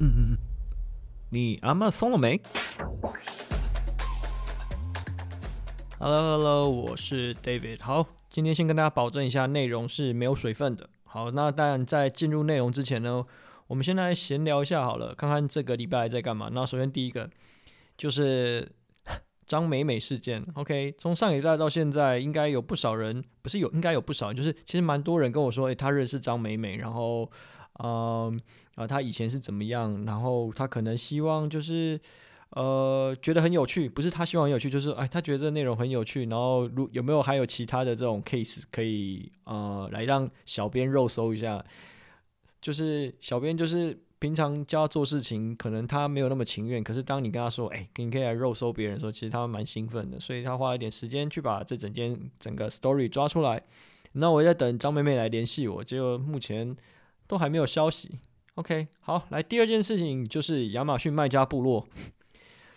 嗯嗯嗯，你阿妈松了没？Hello Hello，我是 David。好，今天先跟大家保证一下，内容是没有水分的。好，那当然在进入内容之前呢，我们先来闲聊一下好了，看看这个礼拜在干嘛。那首先第一个就是 张美美事件。OK，从上礼拜到现在，应该有不少人，不是有，应该有不少，就是其实蛮多人跟我说，诶，他认识张美美，然后。嗯，啊，他以前是怎么样？然后他可能希望就是，呃，觉得很有趣，不是他希望很有趣，就是哎，他觉得这内容很有趣。然后，如有没有还有其他的这种 case 可以呃来让小编肉搜一下？就是小编就是平常教他做事情，可能他没有那么情愿，可是当你跟他说，哎，你可以来肉搜别人的时候，其实他蛮兴奋的，所以他花一点时间去把这整件整个 story 抓出来。那我在等张妹妹来联系我，结果目前。都还没有消息。OK，好，来第二件事情就是亚马逊卖家部落。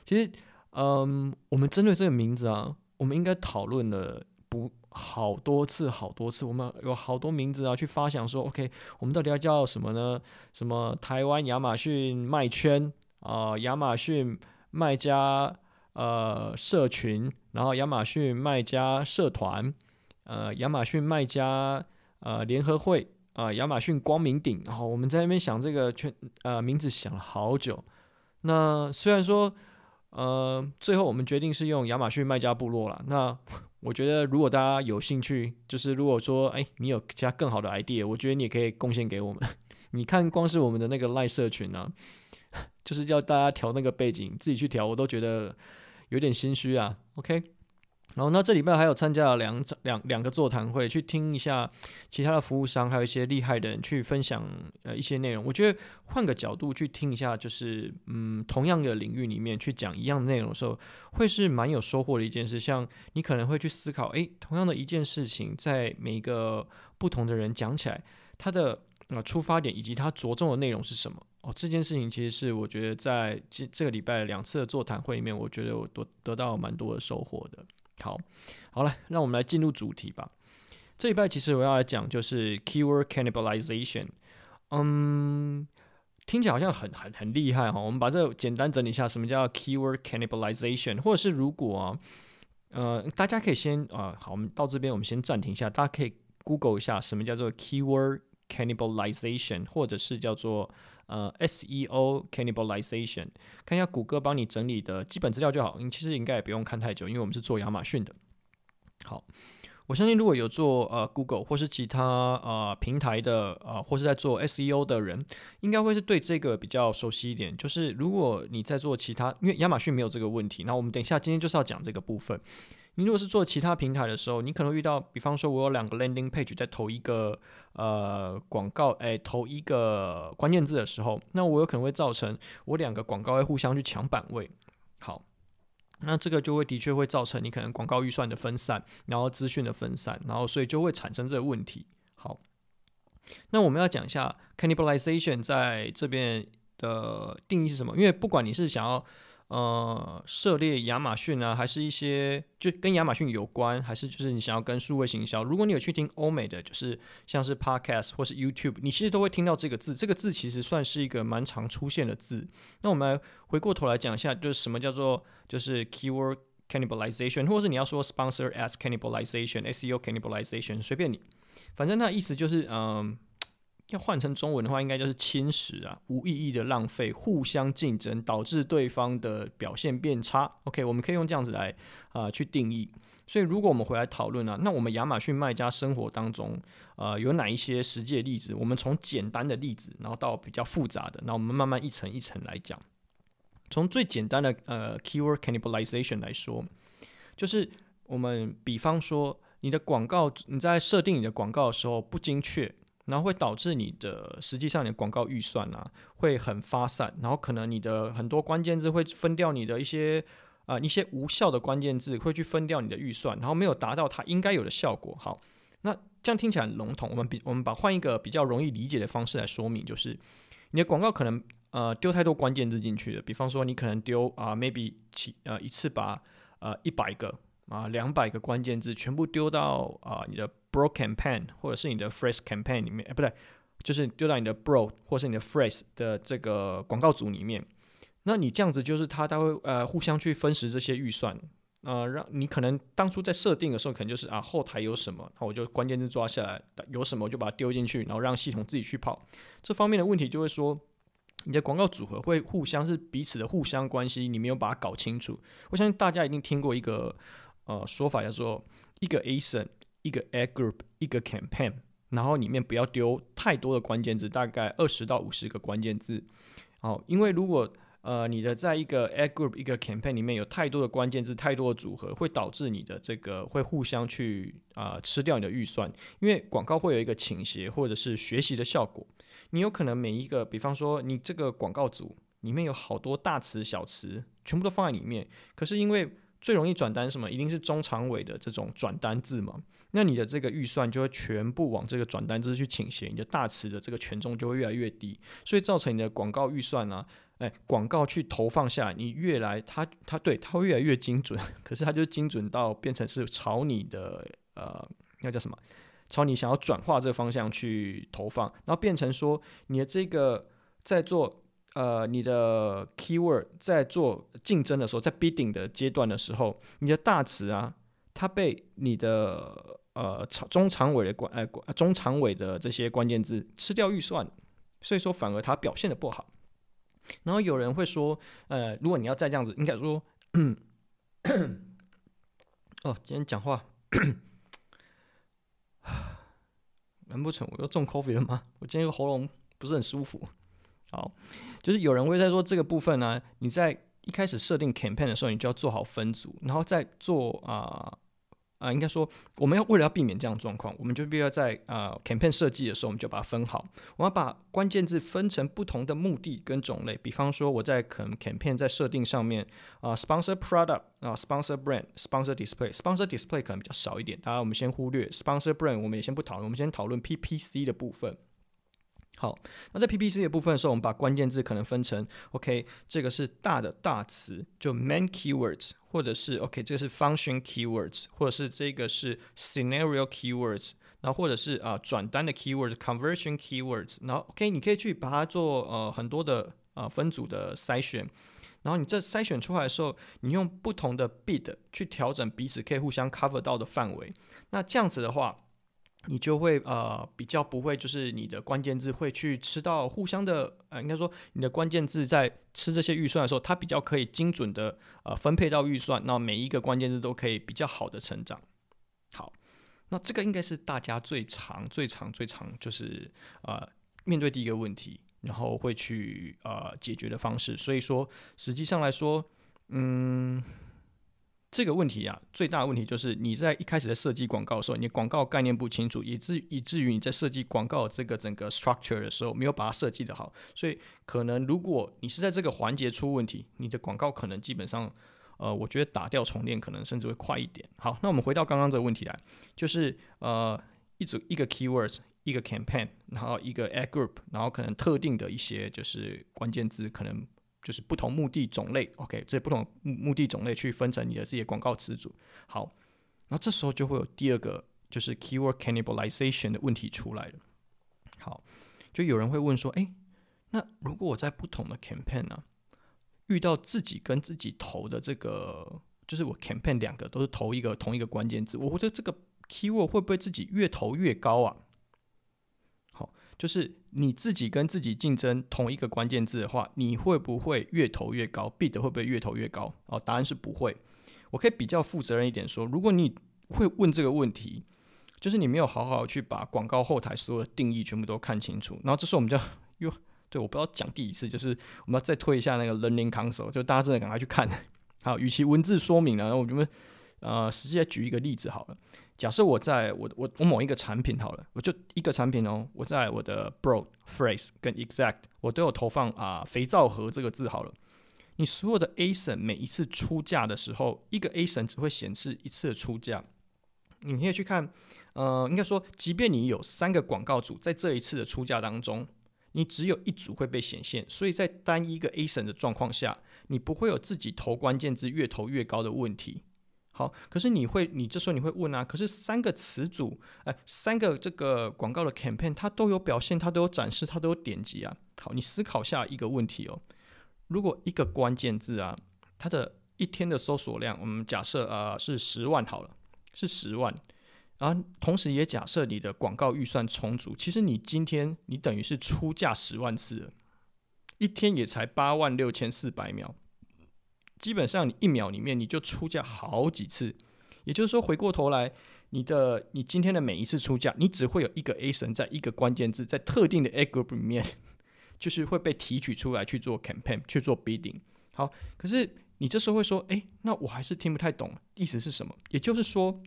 其实，嗯，我们针对这个名字啊，我们应该讨论了不好多次，好多次。我们有好多名字啊，去发想说，OK，我们到底要叫什么呢？什么台湾亚马逊卖圈啊，呃，亚马逊卖家呃社群，然后亚马逊卖家社团，呃，亚马逊卖家呃联合会。啊，亚马逊光明顶，然后我们在那边想这个圈，呃，名字想了好久。那虽然说，呃，最后我们决定是用亚马逊卖家部落了。那我觉得，如果大家有兴趣，就是如果说，哎，你有其他更好的 idea，我觉得你也可以贡献给我们。你看，光是我们的那个赖社群呢，就是叫大家调那个背景，自己去调，我都觉得有点心虚啊。OK。然后，那这礼拜还有参加了两两两个座谈会，去听一下其他的服务商，还有一些厉害的人去分享呃一些内容。我觉得换个角度去听一下，就是嗯，同样的领域里面去讲一样的内容的时候，会是蛮有收获的一件事。像你可能会去思考，诶，同样的一件事情，在每一个不同的人讲起来，他的呃出发点以及他着重的内容是什么？哦，这件事情其实是我觉得在这这个礼拜两次的座谈会里面，我觉得我得得到蛮多的收获的。好，好了，让我们来进入主题吧。这一拜其实我要来讲就是 keyword cannibalization。嗯，听起来好像很很很厉害哈。我们把这简单整理一下，什么叫 keyword cannibalization？或者是如果啊，呃，大家可以先啊，好，我们到这边我们先暂停一下，大家可以 Google 一下什么叫做 keyword cannibalization，或者是叫做。呃，SEO cannibalization，看一下谷歌帮你整理的基本资料就好。你其实应该也不用看太久，因为我们是做亚马逊的。好，我相信如果有做呃 Google 或是其他呃平台的呃，或是在做 SEO 的人，应该会是对这个比较熟悉一点。就是如果你在做其他，因为亚马逊没有这个问题，那我们等一下今天就是要讲这个部分。你如果是做其他平台的时候，你可能遇到，比方说，我有两个 landing page 在投一个呃广告，哎，投一个关键字的时候，那我有可能会造成我两个广告会互相去抢版位。好，那这个就会的确会造成你可能广告预算的分散，然后资讯的分散，然后所以就会产生这个问题。好，那我们要讲一下 cannibalization 在这边的定义是什么？因为不管你是想要呃，涉猎亚马逊啊，还是一些就跟亚马逊有关，还是就是你想要跟数位行销？如果你有去听欧美的，就是像是 Podcast 或是 YouTube，你其实都会听到这个字。这个字其实算是一个蛮常出现的字。那我们来回过头来讲一下，就是什么叫做就是 Keyword Cannibalization，或者是你要说 Sponsor As Cannibalization、SEO Cannibalization，随便你，反正那意思就是嗯。要换成中文的话，应该就是侵蚀啊，无意义的浪费，互相竞争，导致对方的表现变差。OK，我们可以用这样子来啊、呃、去定义。所以，如果我们回来讨论啊，那我们亚马逊卖家生活当中，呃，有哪一些实际的例子？我们从简单的例子，然后到比较复杂的，那我们慢慢一层一层来讲。从最简单的呃 keyword cannibalization 来说，就是我们比方说，你的广告，你在设定你的广告的时候不精确。然后会导致你的实际上你的广告预算啊会很发散，然后可能你的很多关键字会分掉你的一些啊、呃、一些无效的关键字会去分掉你的预算，然后没有达到它应该有的效果。好，那这样听起来笼统，我们比我们把换一个比较容易理解的方式来说明，就是你的广告可能呃丢太多关键字进去了，比方说你可能丢啊、maybe 起呃一次把呃一百个啊两百个关键字全部丢到啊、你的。Broad campaign 或者是你的 Phrase campaign 里面，哎，不对就是丢到你的 broad 或是你的 phrase 的这个广告组里面。那你这样子就是他，他会呃互相去分食这些预算，呃，让你可能当初在设定的时候，可能就是啊后台有什么，那我就关键字抓下来，有什么我就把它丢进去，然后让系统自己去跑。这方面的问题就会说，你的广告组合会互相是彼此的互相关系，你没有把它搞清楚。我相信大家一定听过一个呃说法，叫做一个 ASIN，一个 Ad Group，一个 Campaign，然后里面不要丢太多的关键字，大概二十到五十个关键字。哦，因为如果呃，你的在一个 ad group 一个 campaign 里面有太多的关键字，太多的组合，会导致你的这个会互相去啊、吃掉你的预算，因为广告会有一个倾斜或者是学习的效果。你有可能每一个，比方说你这个广告组里面有好多大词小词，全部都放在里面，可是因为最容易转单什么，一定是中长尾的这种转单字嘛，那你的这个预算就会全部往这个转单字去倾斜，你的大词的这个权重就会越来越低，所以造成你的广告预算呢、啊。哎，广告去投放下来，你越来它它对它会越来越精准，可是它就精准到变成是朝你的呃那叫什么？朝你想要转化这个方向去投放，然后变成说你的这个在做呃你的 keyword 在做竞争的时候，在 bidding 的阶段的时候，你的大词啊，它被你的呃长中长尾的关呃中长尾的这些关键字吃掉预算，所以说反而它表现得不好。然后有人会说，呃，如果你要再这样子，应该说，哦，今天讲话，难不成我又中 COVID 了吗？我今天喉咙不是很舒服。好，就是有人会在说这个部分呢，你在一开始设定 campaign 的时候，你就要做好分组，然后再做啊。啊、应该说，我们要为了要避免这样状况，我们就必须要在呃 campaign 设计的时候，我们就把它分好。我们要把关键字分成不同的目的跟种类。比方说，我在可能 campaign 在设定上面啊、sponsor product 啊、呃、sponsor brand，sponsor display，sponsor display 可能比较少一点，大家我们先忽略 sponsor brand，我们也先不讨论，我们先讨论 PPC 的部分。好，那在 PPC 的部分的时候，我们把关键字可能分成，OK，这个是大的大词，就 main keywords，或者是 OK，这个是 function keywords，或者是这个是 scenario keywords，然后或者是啊、转单的 keywords，conversion keywords，然后 OK，你可以去把它做呃很多的啊、呃、分组的筛选，然后你这筛选出来的时候，你用不同的 bid 去调整彼此可以互相 cover 到的范围，那这样子的话。你就会呃比较不会，就是你的关键字会去吃到互相的呃，应该说你的关键字在吃这些预算的时候，它比较可以精准的呃分配到预算，那每一个关键字都可以比较好的成长。好，那这个应该是大家最常、最常、最常就是呃面对第一个问题，然后会去呃解决的方式。所以说，实际上来说，嗯。这个问题啊，最大的问题就是你在一开始在设计广告的时候，你广告概念不清楚，以至以至于你在设计广告这个整个 structure 的时候，没有把它设计得好，所以可能如果你是在这个环节出问题，你的广告可能基本上，呃，我觉得打掉重练可能甚至会快一点。好，那我们回到刚刚这个问题来，就是呃一组一个 keywords，一个 campaign，然后一个 ad group，然后可能特定的一些就是关键字可能。就是不同目的种类，OK，这不同目目的种类去分成你的这些广告词组。好，那这时候就会有第二个就是 keyword cannibalization 的问题出来了。好，就有人会问说，诶，那如果我在不同的 campaign 呢、遇到自己跟自己投的这个，就是我 campaign 两个都是投一个同一个关键字，我觉得这个 keyword 会不会自己越投越高啊？就是你自己跟自己竞争同一个关键字的话，你会不会越投越高？bid 会不会越投越高？哦，答案是不会。我可以比较负责任一点说，如果你会问这个问题，就是你没有好好去把广告后台所有的定义全部都看清楚。然后这时候我们就哟，对，我不知道讲第一次，就是我们要再推一下那个 Learning Console，就大家真的赶快去看。好，与其文字说明呢，然后我们呃实际来举一个例子好了。假设我在我我我某一个产品好了，我就一个产品哦，我在我的 broad phrase 跟 exact 我都有投放啊肥皂盒这个字好了。你所有的 ASIN 每一次出价的时候，一个 ASIN 只会显示一次的出价。你可以去看，呃，应该说，即便你有三个广告组在这一次的出价当中，你只有一组会被显现，所以在单一个 ASIN 的状况下，你不会有自己投关键字越投越高的问题。好，可是你会，你这时候你会问啊，可是三个词组，哎，三个这个广告的 campaign，它都有表现，它都有展示，它都有点击啊。好，你思考下一个问题哦，如果一个关键字啊，它的一天的搜索量，我们假设啊、是十万好了，是十万，然后同时也假设你的广告预算充足，其实你今天你等于是出价十万次，一天也才八万六千四百秒。基本上你一秒里面你就出价好几次，也就是说回过头来，你的你今天的每一次出价，你只会有一个 ASIN 在一个关键字在特定的 A group 里面，就是会被提取出来去做 campaign 去做 bidding。好，可是你这时候会说，诶，那我还是听不太懂，意思是什么？也就是说，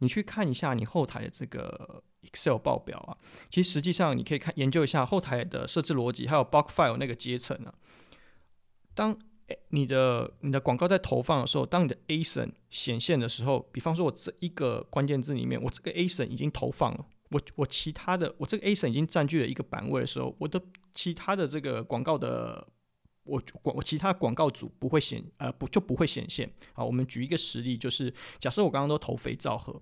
你去看一下你后台的这个 Excel 报表啊，其实实际上你可以看研究一下后台的设置逻辑，还有 bulk file 那个阶层啊，当你的你的广告在投放的时候，当你的 ASIN 显现的时候，比方说我这一个关键字里面，我这个 ASIN 已经投放了，我我其他的我这个 ASIN 已经占据了一个版位的时候，我的其他的这个广告的我广我其他广告组不会显呃不就不会显现。好，我们举一个实例，就是假设我刚刚都投肥皂盒，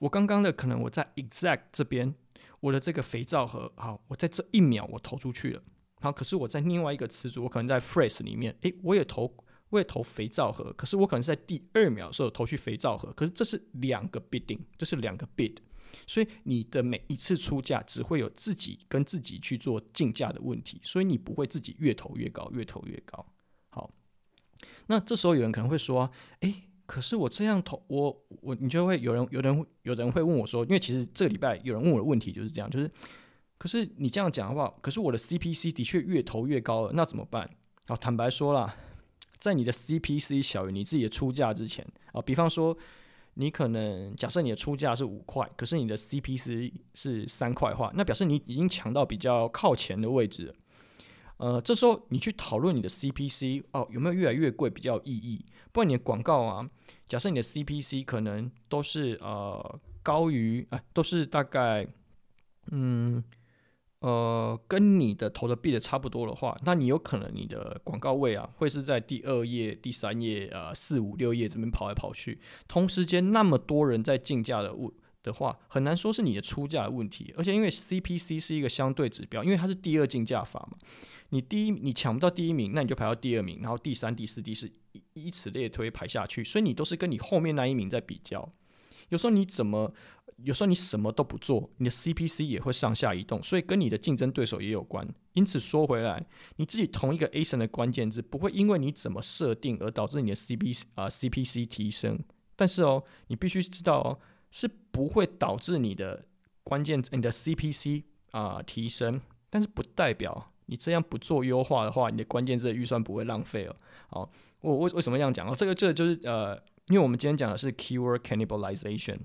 我刚刚的可能我在 Exact 这边，我的这个肥皂盒，好，我在这一秒我投出去了。好，可是我在另外一个词组，我可能在 phrase 里面，诶，我也投，我也投肥皂盒，可是我可能是在第二秒的时候投去肥皂盒，可是这是两个 bidding，这是两个 bid，所以你的每一次出价只会有自己跟自己去做竞价的问题，所以你不会自己越投越高，越投越高。好，那这时候有人可能会说，诶，可是我这样投，我我你就会有人有人有人会问我说，因为其实这个礼拜有人问我的问题就是这样，就是。可是你这样讲的话，可是我的 CPC 的确越投越高了，那怎么办？啊，坦白说啦，在你的 CPC 小于你自己的出价之前啊，比方说你可能假设你的出价是五块，可是你的 CPC 是三块的话，那表示你已经抢到比较靠前的位置了。呃，这时候你去讨论你的 CPC 哦，有没有越来越贵比较有意义？不然你的广告啊，假设你的 CPC 可能都是呃高于啊、都是大概嗯。呃，跟你的投的币的差不多的话，那你有可能你的广告位啊，会是在第二页、第三页、呃四五六页这边跑来跑去。同时间那么多人在竞价的问的话，很难说是你的出价的问题。而且因为 CPC 是一个相对指标，因为它是第二竞价法嘛，你第一你抢不到第一名，那你就排到第二名，然后第三、第四、第四，以以此类推排下去，所以你都是跟你后面那一名在比较。有时候你怎么？有时候你什么都不做，你的 CPC 也会上下移动，所以跟你的竞争对手也有关。因此说回来，你自己同一个 ASIN 的关键字不会因为你怎么设定而导致你的 CPC 啊、CPC 提升，但是哦，你必须知道哦，是不会导致你的关键你的 CPC 啊、提升，但是不代表你这样不做优化的话，你的关键字的预算不会浪费哦。好，我为为什么这样讲哦？这个这个就是呃，因为我们今天讲的是 keyword cannibalization。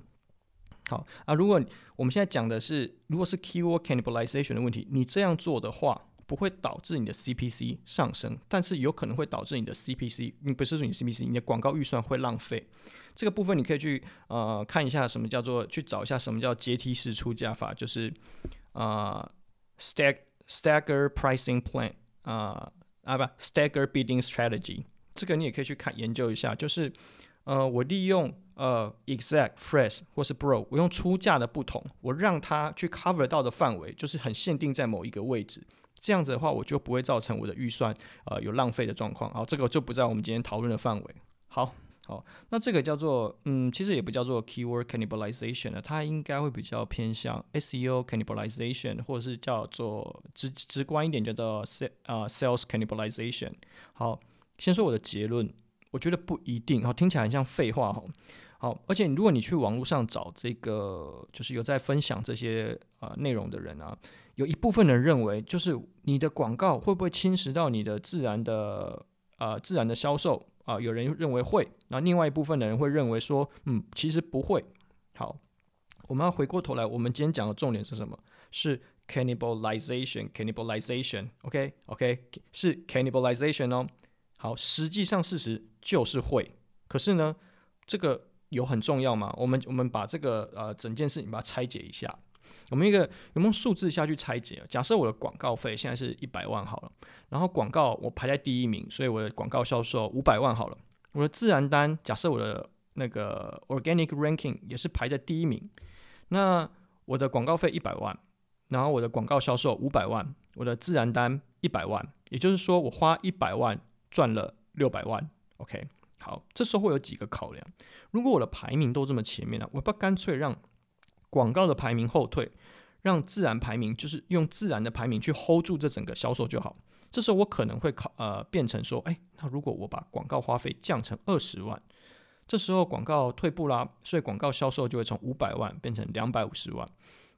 好啊，如果我们现在讲的是，如果是 keyword cannibalization 的问题，你这样做的话，不会导致你的 CPC 上升，但是有可能会导致你的 CPC，你不是说你 CPC，你的广告预算会浪费。这个部分你可以去呃看一下什么叫做去找一下什么叫阶梯式出价法，就是啊、呃、stag stagger pricing plan 啊、啊不 stagger bidding strategy，这个你也可以去看研究一下，就是呃我利用。呃、exact phrase 或是 broad，我用出价的不同，我让它去 cover 到的范围就是很限定在某一个位置，这样子的话，我就不会造成我的预算呃有浪费的状况。好，这个就不在我们今天讨论的范围。好，好，那这个叫做嗯，其实也不叫做 keyword cannibalization 了，它应该会比较偏向 SEO cannibalization，或者是叫做直直观一点叫做 sales 啊 sales cannibalization。好，先说我的结论，我觉得不一定，好，听起来很像废话哈。好，而且如果你去网络上找这个，就是有在分享这些呃内容的人啊，有一部分人认为，就是你的广告会不会侵蚀到你的自然的呃自然的销售啊、有人认为会，那另外一部分的人会认为说，嗯，其实不会。好，我们要回过头来，我们今天讲的重点是什么？是 cannibalization，cannibalization，OK，OK，、是 cannibalization 哦。好，实际上事实就是会，可是呢，这个。有很重要吗？我们我们把这个呃整件事情把它拆解一下。我们一个有没有数字下去拆解？假设我的广告费现在是一百万好了，然后广告我排在第一名，所以我的广告销售五百万好了。我的自然单假设我的那个 organic ranking 也是排在第一名。那我的广告费一百万，然后我的广告销售五百万，我的自然单一百万，也就是说我花一百万赚了六百万。OK，好，这时候会有几个考量。如果我的排名都这么前面了，我不干脆让广告的排名后退，让自然排名就是用自然的排名去 hold 住这整个销售就好。这时候我可能会考呃变成说，哎，那如果我把广告花费降成二十万，这时候广告退步啦，所以广告销售就会从五百万变成两百五十万。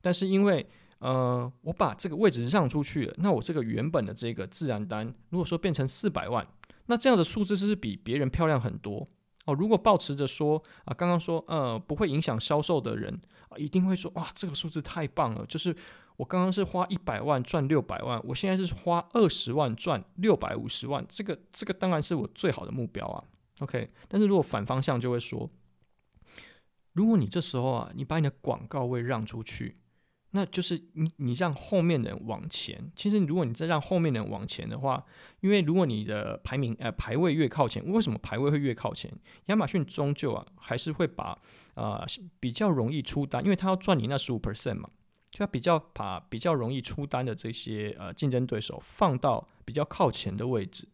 但是因为呃我把这个位置让出去了，那我这个原本的这个自然单如果说变成四百万，那这样的数字是不是比别人漂亮很多哦？如果抱持着说啊，刚刚说呃不会影响销售的人啊，一定会说哇这个数字太棒了，就是。我刚刚是花一百万赚六百万，我现在是花二十万赚六百五十万，这个这个当然是我最好的目标啊。OK，但是如果反方向就会说，如果你这时候啊，你把你的广告位让出去，那就是你你让后面的人往前。其实如果你再让后面的人往前的话，因为如果你的排名呃排位越靠前，为什么排位会越靠前？亚马逊终究啊还是会把呃比较容易出单，因为他要赚你那十五 percent 嘛。就要比较把比较容易出单的这些呃竞争对手放到比较靠前的位置，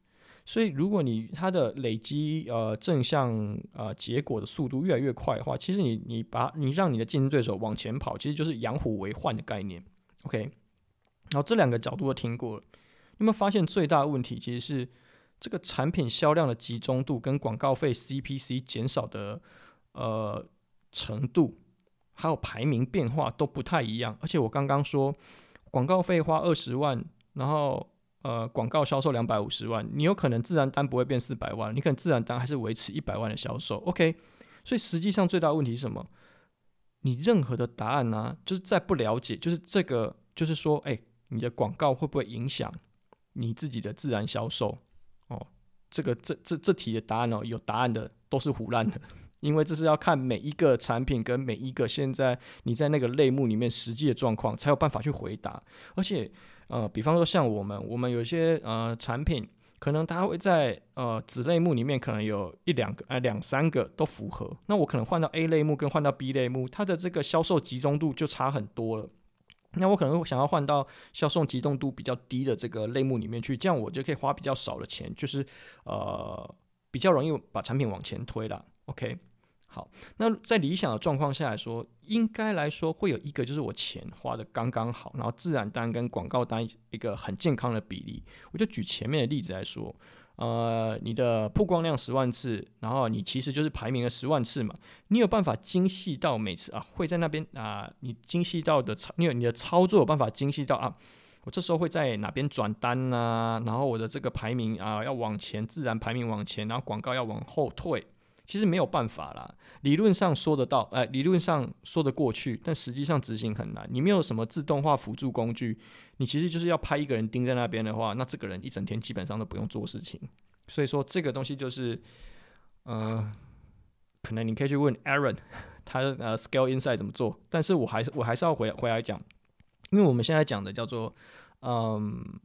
所以如果你它的累积呃正向呃结果的速度越来越快的话，其实你你把你让你的竞争对手往前跑，其实就是养虎为患的概念。OK，然后这两个角度都听过了，有没有发现最大的问题其实是这个产品销量的集中度跟广告费 CPC 减少的呃程度？还有排名变化都不太一样，而且我刚刚说广告费花二十万，然后呃广告销售两百五十万，你有可能自然单不会变四百万，你可能自然单还是维持一百万的销售。OK，所以实际上最大的问题是什么？你任何的答案呢、就是在不了解，就是这个，就是说，哎，你的广告会不会影响你自己的自然销售？哦，这个这这这题的答案哦，有答案的都是胡乱的。因为这是要看每一个产品跟每一个现在你在那个类目里面实际的状况，才有办法去回答。而且，呃，比方说像我们，我们有些呃产品，可能它会在呃子类目里面可能有一两个、呃两三个都符合，那我可能换到 A 类目跟换到 B 类目，它的这个销售集中度就差很多了。那我可能想要换到销售集中度比较低的这个类目里面去，这样我就可以花比较少的钱，就是呃比较容易把产品往前推了。OK。好，那在理想的状况下来说，应该来说会有一个，就是我钱花的刚刚好，然后自然单跟广告单一个很健康的比例。我就举前面的例子来说，呃，你的曝光量十万次，然后你其实就是排名了十万次嘛，你有办法精细到每次啊会在那边啊，你精细到的操，你有你的操作有办法精细到啊，我这时候会在哪边转单呐、然后我的这个排名啊要往前，自然排名往前，然后广告要往后退。其实没有办法啦，理论上说得到，哎，理论上说得过去，但实际上执行很难。你没有什么自动化辅助工具，你其实就是要派一个人盯在那边的话，那这个人一整天基本上都不用做事情。所以说这个东西就是，呃，可能你可以去问 Aaron，他呃 Scale Inside 怎么做。但是我还是我还是要回回来讲，因为我们现在讲的叫做嗯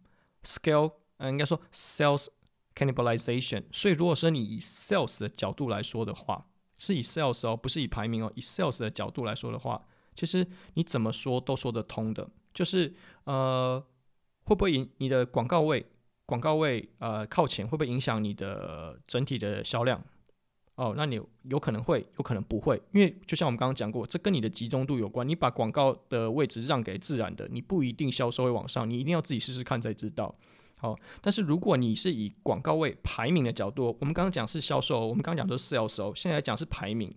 Scale，呃应该说 Sales。Cannibalization，所以如果说你以 sales 的角度来说的话，是以 sales 哦，不是以排名哦，以 sales 的角度来说的话，其实你怎么说都说得通的。就是呃，会不会影你的广告位，广告位呃靠前，会不会影响你的整体的销量？哦，那你有可能会，有可能不会，因为就像我们刚刚讲过，这跟你的集中度有关。你把广告的位置让给自然的，你不一定销售会往上，你一定要自己试试看才知道。好，但是如果你是以广告位排名的角度，我们刚刚讲是销售，我们刚刚讲都是 sales，现在讲是排名，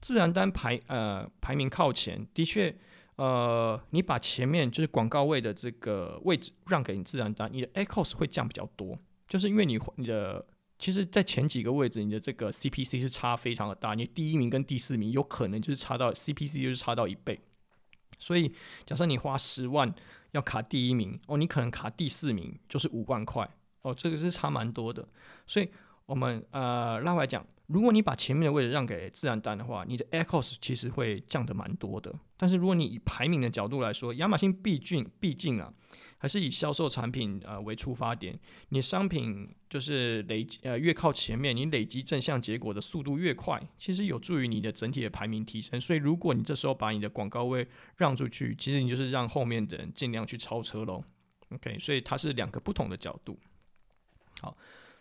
自然单排呃排名靠前，的确，呃，你把前面就是广告位的这个位置让给你自然单，你的 ACoS 会降比较多，就是因为你你的其实，在前几个位置，你的这个 CPC 是差非常的大，你第一名跟第四名有可能就是差到 CPC 就是差到一倍，所以假设你花十万。要卡第一名哦，你可能卡第四名就是五万块哦，这个是差蛮多的。所以，我们呃拉回来讲，如果你把前面的位置让给自然单的话，你的 ACoS 其实会降的蛮多的。但是，如果你以排名的角度来说，亚马逊毕竟毕竟啊，还是以销售产品呃为出发点？你商品就是累积呃越靠前面，你累积正向结果的速度越快，其实有助于你的整体的排名提升。所以如果你这时候把你的广告位让出去，其实你就是让后面的人尽量去超车喽。OK，所以它是两个不同的角度。好，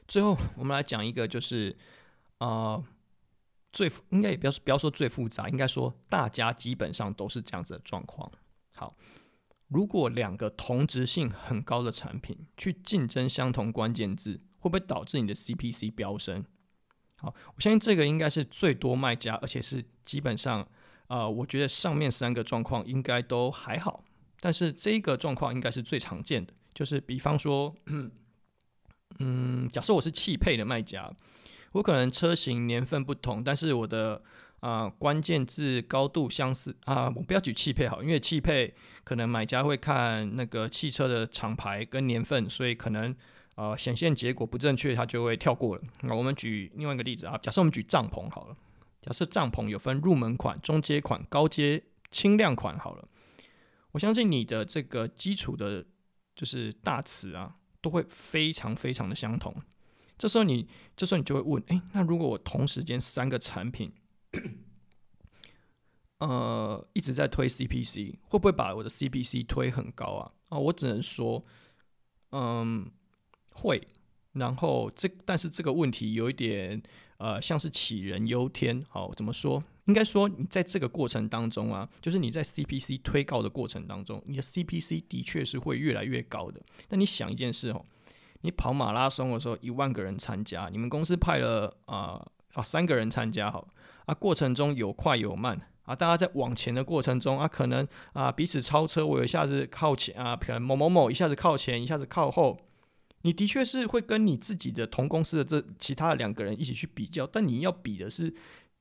最后我们来讲一个，就是呃最应该也不要不要说最复杂，应该说大家基本上都是这样子的状况。好，如果两个同质性很高的产品去竞争相同关键字，会不会导致你的 CPC 飙升？好，我相信这个应该是最多卖家，而且是基本上呃，我觉得上面三个状况应该都还好，但是这个状况应该是最常见的，就是比方说，嗯，假设我是汽配的卖家，我可能车型年份不同，但是我的啊、关键字高度相似啊，我不要举汽配好，因为汽配可能买家会看那个汽车的厂牌跟年份，所以可能呃显现结果不正确，它就会跳过了。那我们举另外一个例子啊，假设我们举帐篷好了，假设帐篷有分入门款、中阶款、高阶轻量款好了，我相信你的这个基础的，就是大词啊，都会非常非常的相同。这时候你，这时候你就会问，诶，那如果我同时间三个产品，呃，一直在推 CPC，会不会把我的 CPC 推很高啊？啊，我只能说，嗯，会。然后这，但是这个问题有一点，呃，像是杞人忧天。好，怎么说？应该说，你在这个过程当中啊，就是你在 CPC 推高的过程当中，你的 CPC 的确是会越来越高的。但你想一件事哦，你跑马拉松的时候，一万个人参加，你们公司派了啊啊、三个人参加，好。啊，过程中有快有慢啊，大家在往前的过程中啊，可能啊彼此超车，我一下子靠前啊，可能某某某一下子靠前，一下子靠后，你的确是会跟你自己的同公司的这其他的两个人一起去比较，但你要比的是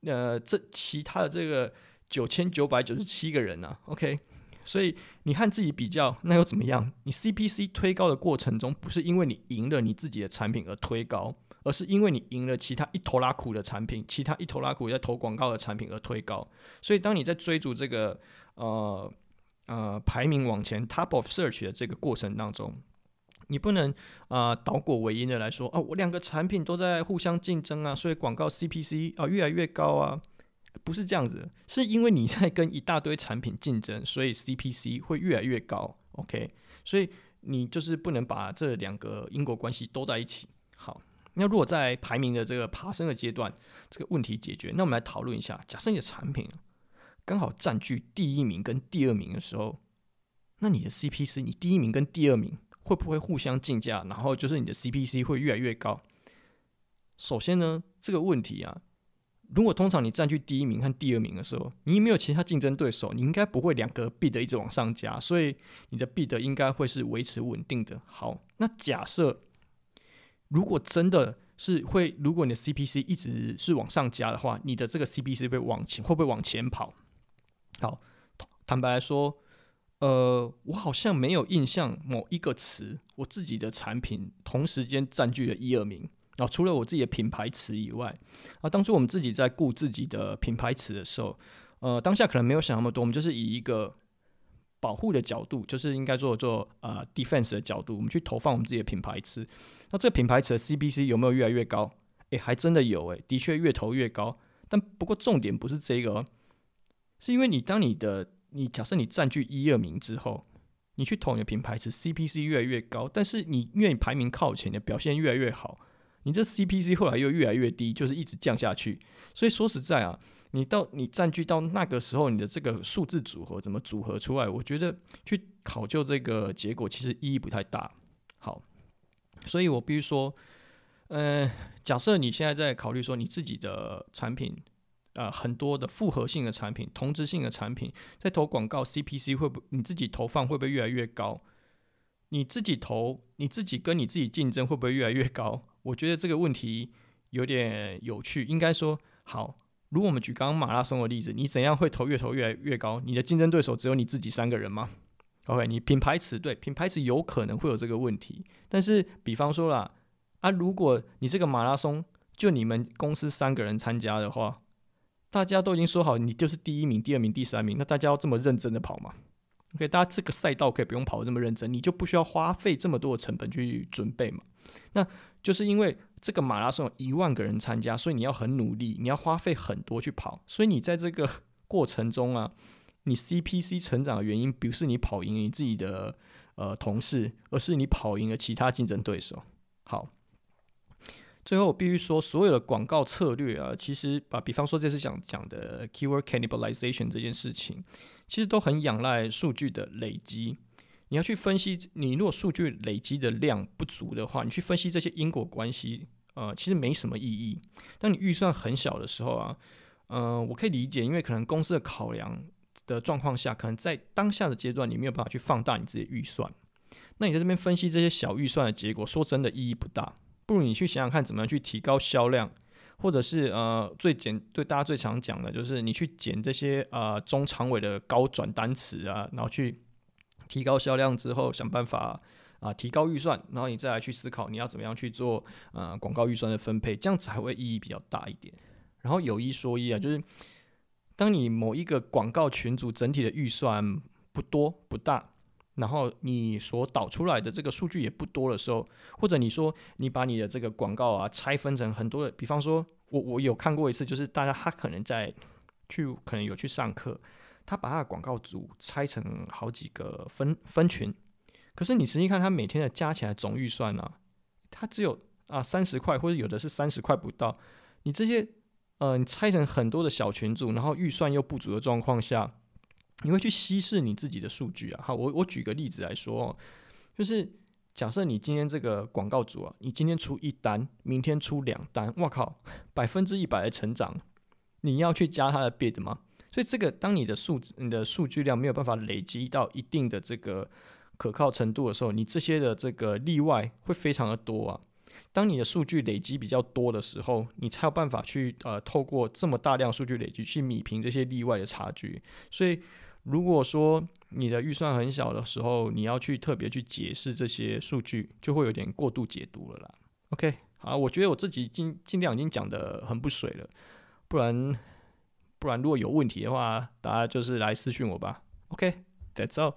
呃这其他的这个九千九百九十七个人啊，OK，所以你和自己比较，那又怎么样？你 CPC 推高的过程中，不是因为你赢了你自己的产品而推高。而是因为你赢了其他一头拉苦的产品，其他一头拉苦在投广告的产品而推高，所以当你在追逐这个呃呃排名往前 top of search 的这个过程当中，你不能啊、呃、倒果为因的来说哦，我两个产品都在互相竞争啊，所以广告 CPC 啊越来越高啊，不是这样子，是因为你在跟一大堆产品竞争，所以 CPC 会越来越高。OK，所以你就是不能把这两个因果关系都在一起。好。那如果在排名的这个爬升的阶段，这个问题解决，那我们来讨论一下：假设你的产品刚好占据第一名跟第二名的时候，那你的 CPC，你第一名跟第二名会不会互相竞价？然后就是你的 CPC 会越来越高？首先呢，这个问题啊，如果通常你占据第一名和第二名的时候，你没有其他竞争对手，你应该不会两个 bid 一直往上加，所以你的 bid 应该会是维持稳定的。好，那假设。如果真的是会，如果你的 CPC 一直是往上加的话，你的这个 CPC 会往前，会不会往前跑？好，坦白来说，呃，我好像没有印象某一个词，我自己的产品同时间占据了一二名啊，除了我自己的品牌词以外，啊，当初我们自己在顾自己的品牌词的时候，呃，当下可能没有想那么多，我们就是以一个。保护的角度，就是应该做做呃 defense 的角度，我们去投放我们自己的品牌词。那这个品牌词的 CPC 有没有越来越高？诶，还真的有诶，的确越投越高。但不过重点不是这个，是因为你当你的你假设你占据一二名之后，你去投你的品牌词 CPC 越来越高，但是你因为你排名靠前的表现越来越好，你这 CPC 后来又越来越低，就是一直降下去。所以说实在啊。你到你占据到那个时候，你的这个数字组合怎么组合出来？我觉得去考究这个结果其实意义不太大。好，所以我必须说，呃，假设你现在在考虑说你自己的产品，呃，很多的复合性的产品、同质性的产品，在投广告 CPC 会不你自己投放会不会越来越高？你自己投，你自己跟你自己竞争会不会越来越高？我觉得这个问题有点有趣。应该说，好。如果我们举刚刚马拉松的例子，你怎样会投越投越来越高？你的竞争对手只有你自己三个人吗？OK，你品牌词对品牌词有可能会有这个问题，但是比方说啦，啊，如果你这个马拉松就你们公司三个人参加的话，大家都已经说好你就是第一名、第二名、第三名，那大家要这么认真的跑吗 OK，大家这个赛道可以不用跑这么认真，你就不需要花费这么多的成本去准备嘛。那就是因为这个马拉松有一万个人参加，所以你要很努力，你要花费很多去跑，所以你在这个 过程中啊，你 CPC 成长的原因不是你跑赢你自己的呃同事，而是你跑赢了其他竞争对手。好。最后，我必须说，所有的广告策略啊，其实啊，比方说这次想讲的 keyword cannibalization 这件事情，其实都很仰赖数据的累积。你要去分析，你如果数据累积的量不足的话，你去分析这些因果关系，呃，其实没什么意义。当你预算很小的时候啊，呃，我可以理解，因为可能公司的考量的状况下，可能在当下的阶段，你没有办法去放大你自己预算。那你在这边分析这些小预算的结果，说真的意义不大。不如你去想想看，怎么样去提高销量，或者是呃最简对大家最常讲的，就是你去捡这些呃中长尾的高转单词啊，然后去提高销量之后，想办法啊、提高预算，然后你再来去思考你要怎么样去做呃广告预算的分配，这样子才会意义比较大一点。然后有一说一啊，就是当你某一个广告群组整体的预算不多不大。然后你所导出来的这个数据也不多的时候，或者你说你把你的这个广告啊拆分成很多的，比方说我我有看过一次，就是大家他可能在去可能有去上课，他把他的广告组拆成好几个分分群，可是你实际看他每天的加起来总预算呢，他只有啊三十块，或者有的是三十块不到。你这些呃你拆成很多的小群组，然后预算又不足的状况下。你会去稀释你自己的数据啊？好，我我举个例子来说，就是假设你今天这个广告组啊，你今天出一单，明天出两单，哇靠，百分之一百的成长，你要去加他的 bid 吗？所以这个当你的数字、你的数据量没有办法累积到一定的这个可靠程度的时候，你这些的这个例外会非常的多啊。当你的数据累积比较多的时候，你才有办法去呃透过这么大量数据累积去米平这些例外的差距，所以。如果说你的预算很小的时候，你要去特别去解释这些数据，就会有点过度解读了啦。OK，好，我觉得我自己尽尽量已经讲的很不水了，不然不然如果有问题的话，大家就是来私讯我吧。OK，That's all。